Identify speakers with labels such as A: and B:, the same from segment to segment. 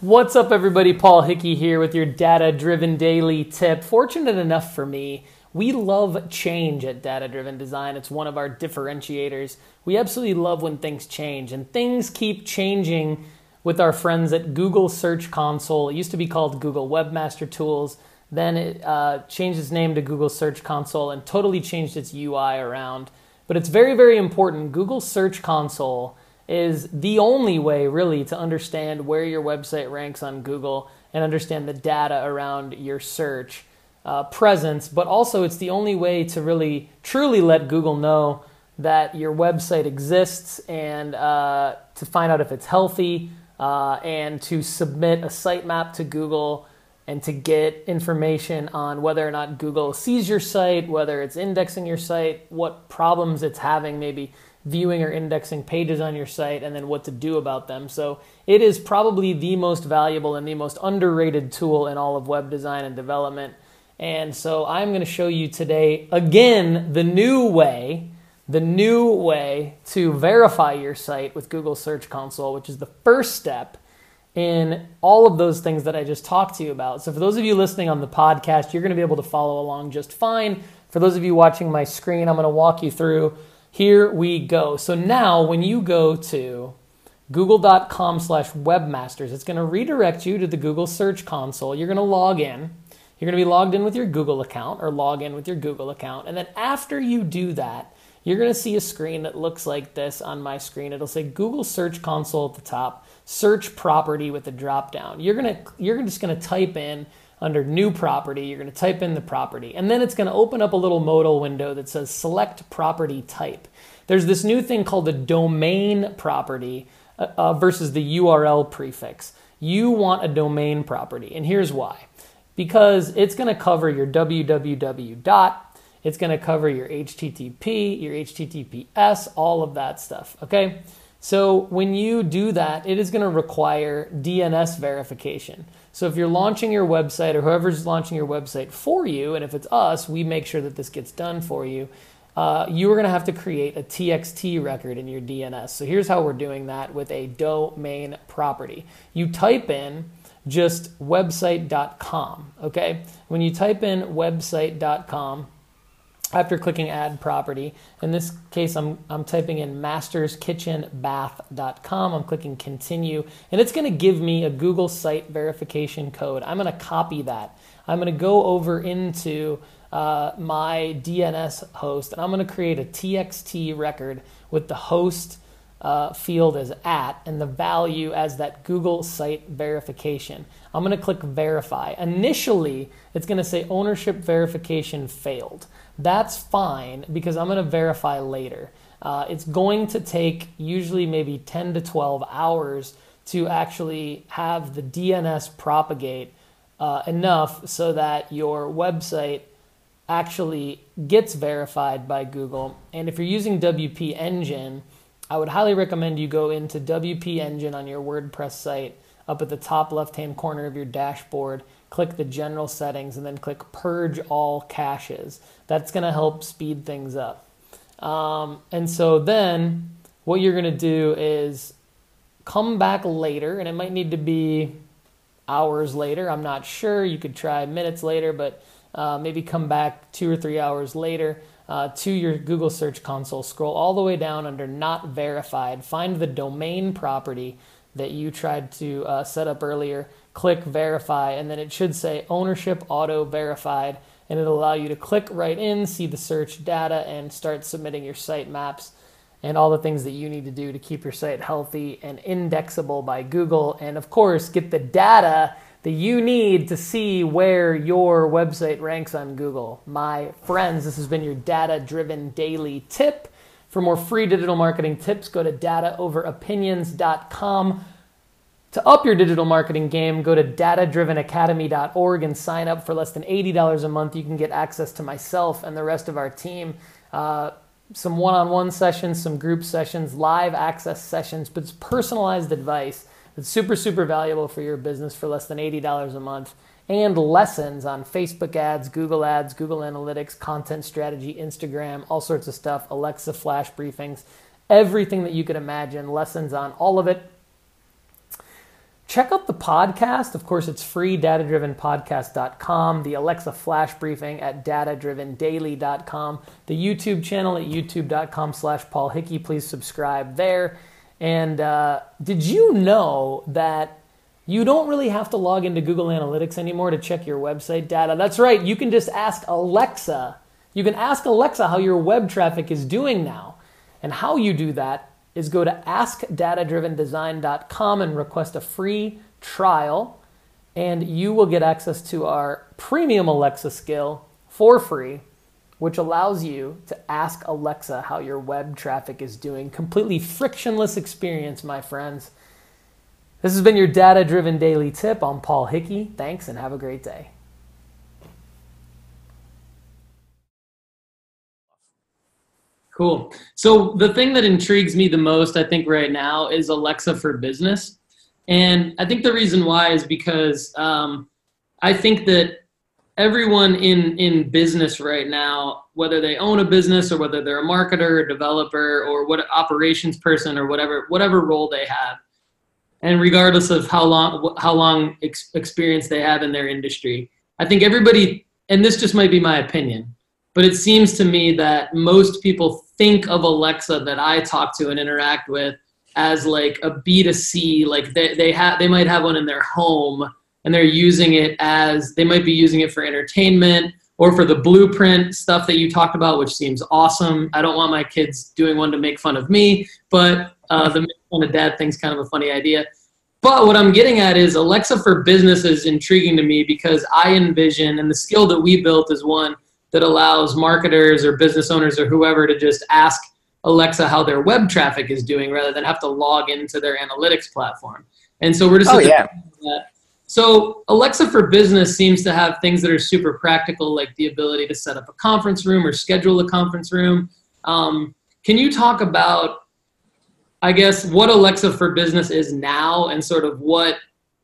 A: What's up, everybody? Paul Hickey here with your data driven daily tip. Fortunate enough for me, we love change at Data Driven Design. It's one of our differentiators. We absolutely love when things change, and things keep changing with our friends at Google Search Console. It used to be called Google Webmaster Tools. Then it uh, changed its name to Google Search Console and totally changed its UI around. But it's very, very important. Google Search Console is the only way really to understand where your website ranks on Google and understand the data around your search uh, presence, but also it's the only way to really truly let Google know that your website exists and uh, to find out if it's healthy uh, and to submit a sitemap to Google and to get information on whether or not Google sees your site, whether it's indexing your site, what problems it's having, maybe viewing or indexing pages on your site and then what to do about them. So it is probably the most valuable and the most underrated tool in all of web design and development. And so I'm going to show you today again the new way, the new way to verify your site with Google Search Console, which is the first step in all of those things that I just talked to you about. So for those of you listening on the podcast, you're going to be able to follow along just fine. For those of you watching my screen, I'm going to walk you through here we go. So now when you go to google.com slash webmasters, it's going to redirect you to the Google Search Console. You're going to log in. You're going to be logged in with your Google account or log in with your Google account. And then after you do that, you're going to see a screen that looks like this on my screen. It'll say Google Search Console at the top, search property with a drop down. You're going to you're just going to type in under new property, you're going to type in the property, and then it's going to open up a little modal window that says select property type. There's this new thing called the domain property uh, uh, versus the URL prefix. You want a domain property, and here's why. Because it's going to cover your www dot, it's going to cover your HTTP, your HTTPS, all of that stuff, okay? So when you do that, it is going to require DNS verification. So if you're launching your website or whoever's launching your website for you, and if it's us, we make sure that this gets done for you. Uh, you are going to have to create a TXT record in your DNS. So here's how we're doing that with a domain property. You type in just website.com, okay? When you type in website.com, after clicking add property. In this case, I'm, I'm typing in masterskitchenbath.com. I'm clicking continue, and it's going to give me a Google site verification code. I'm going to copy that. I'm going to go over into uh, my DNS host, and I'm going to create a TXT record with the host uh, field as at and the value as that Google site verification. I'm going to click verify. Initially, it's going to say ownership verification failed. That's fine because I'm going to verify later. Uh, it's going to take usually maybe 10 to 12 hours to actually have the DNS propagate uh, enough so that your website actually gets verified by Google. And if you're using WP Engine, I would highly recommend you go into WP Engine on your WordPress site up at the top left hand corner of your dashboard, click the general settings, and then click purge all caches. That's going to help speed things up. Um, and so then what you're going to do is come back later, and it might need to be hours later. I'm not sure. You could try minutes later, but uh, maybe come back two or three hours later uh, to your Google Search Console, scroll all the way down under Not Verified, find the domain property that you tried to uh, set up earlier, click Verify, and then it should say Ownership Auto Verified, and it'll allow you to click right in, see the search data, and start submitting your site maps and all the things that you need to do to keep your site healthy and indexable by Google, and of course, get the data that you need to see where your website ranks on Google. My friends, this has been your data driven daily tip. For more free digital marketing tips, go to dataoveropinions.com. To up your digital marketing game, go to datadrivenacademy.org and sign up for less than $80 a month. You can get access to myself and the rest of our team. Uh, some one on one sessions, some group sessions, live access sessions, but it's personalized advice it's super, super valuable for your business for less than $80 a month. And lessons on Facebook ads, Google ads, Google Analytics, content strategy, Instagram, all sorts of stuff, Alexa flash briefings, everything that you could imagine, lessons on all of it. Check out the podcast. Of course, it's free, datadrivenpodcast.com, the Alexa flash briefing at datadrivendaily.com, the YouTube channel at youtube.com slash Paul Hickey. Please subscribe there. And uh, did you know that you don't really have to log into Google Analytics anymore to check your website data? That's right, you can just ask Alexa. You can ask Alexa how your web traffic is doing now. And how you do that is go to askdatadrivendesign.com and request a free trial, and you will get access to our premium Alexa skill for free, which allows you to ask Alexa how your web traffic is doing. Completely frictionless experience, my friends. This has been your data driven daily tip. I'm Paul Hickey. Thanks and have a great day. Cool. So the thing that intrigues me the most, I think, right now is Alexa for Business, and I think the reason why is because um, I think that everyone in in business right now, whether they own a business or whether they're a marketer, or developer, or what operations person or whatever whatever role they have, and regardless of how long how long ex- experience they have in their industry, I think everybody, and this just might be my opinion, but it seems to me that most people think of Alexa that I talk to and interact with as like a B2C, like they, they have, they might have one in their home and they're using it as, they might be using it for entertainment or for the blueprint stuff that you talked about, which seems awesome. I don't want my kids doing one to make fun of me, but uh, the make fun of dad thing's kind of a funny idea. But what I'm getting at is Alexa for business is intriguing to me because I envision, and the skill that we built is one that allows marketers or business owners or whoever to just ask Alexa how their web traffic is doing rather than have to log into their analytics platform. And so we're just
B: oh, yeah.
A: So Alexa for Business seems to have things that are super practical, like the ability to set up a conference room or schedule a conference room. Um, can you talk about, I guess, what Alexa for Business is now, and sort of what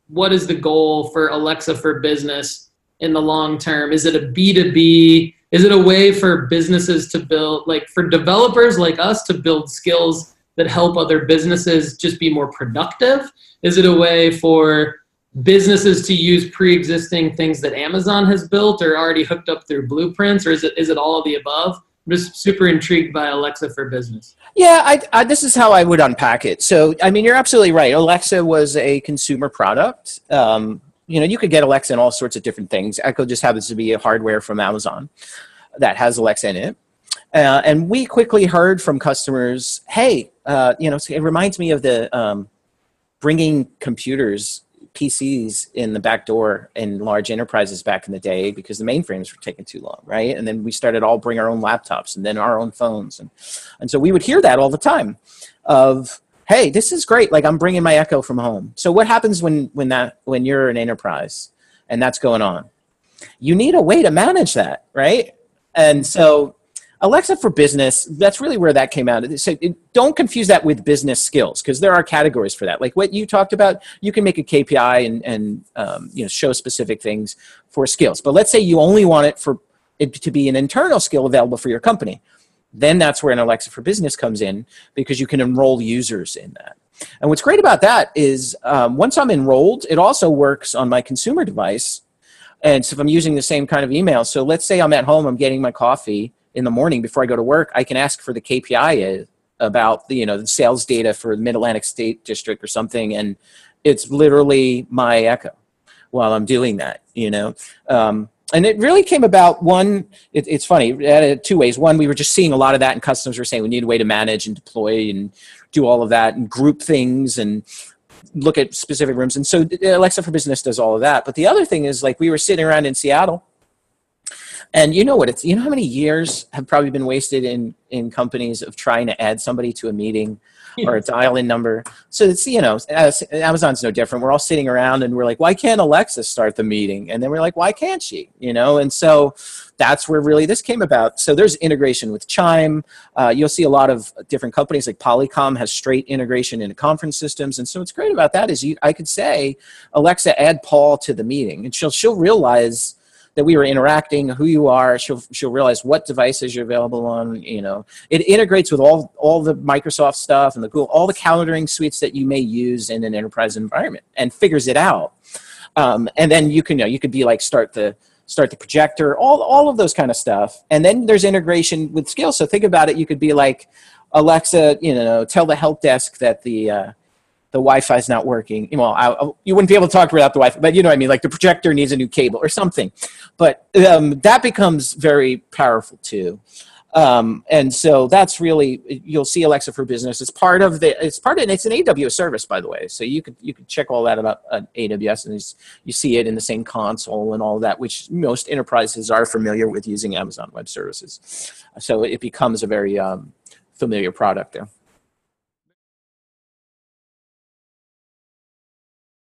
A: what is the goal for Alexa for Business in the long term? Is it a B two B? is it a way for businesses to build like for developers like us to build skills that help other businesses just be more productive is it a way for businesses to use pre-existing things that amazon has built or already hooked up through blueprints or is it is it all of the above? I'm just super intrigued by alexa for business.
B: Yeah I, I, this is how i would unpack it. So i mean you're absolutely right. Alexa was a consumer product. Um, you know, you could get Alexa in all sorts of different things. Echo just happens to be a hardware from Amazon that has Alexa in it. Uh, and we quickly heard from customers, hey, uh, you know, it reminds me of the um, bringing computers, PCs in the back door in large enterprises back in the day because the mainframes were taking too long, right? And then we started all bring our own laptops and then our own phones, and and so we would hear that all the time, of hey, this is great. Like I'm bringing my Echo from home. So what happens when when that when you're an enterprise and that's going on? You need a way to manage that, right? And so Alexa for business, that's really where that came out. So don't confuse that with business skills because there are categories for that. Like what you talked about, you can make a KPI and, and um, you know, show specific things for skills. But let's say you only want it for it to be an internal skill available for your company then that's where an Alexa for Business comes in because you can enroll users in that. And what's great about that is um, once I'm enrolled, it also works on my consumer device. And so if I'm using the same kind of email, so let's say I'm at home, I'm getting my coffee in the morning before I go to work, I can ask for the KPI about the you know the sales data for the Mid Atlantic State District or something, and it's literally my Echo while I'm doing that. You know, um, and it really came about one it, it's funny uh, two ways. One we were just seeing a lot of that and customers were saying we need a way to manage and deploy and do all of that and group things and look at specific rooms. And so uh, alexa for business does all of that. But the other thing is like we were sitting around in seattle and you know what it's you know how many years have probably been wasted in in companies of trying to add somebody to a meeting or a dial-in number. So it's you know Amazon's no different. We're all sitting around and we're like, why can't Alexa start the meeting? And then we're like, why can't she? You know, and so that's where really this came about. So there's integration with Chime. Uh, you'll see a lot of different companies like Polycom has straight integration into conference systems. And so what's great about that is you, I could say, Alexa, add Paul to the meeting, and she'll she'll realize that we were interacting, who you are. She'll she'll realize what devices you're available on. You know, it integrates with all all the Microsoft stuff and the Google, all the calendaring suites that you may use in an enterprise environment, and figures it out. Um, and then you can you know you could be like start the start the projector, all all of those kind of stuff. And then there's integration with scale. So think about it. You could be like Alexa, you know, tell the help desk that the uh, the Wi-Fi is not working. Well, I, you wouldn't be able to talk without the Wi-Fi, but you know what I mean. Like the projector needs a new cable or something. But um, that becomes very powerful too. Um, and so that's really you'll see Alexa for Business. It's part of the it's part of it's an AWS service by the way. So you could you could check all that about uh, AWS and you see it in the same console and all that, which most enterprises are familiar with using Amazon Web Services. So it becomes a very um, familiar product there.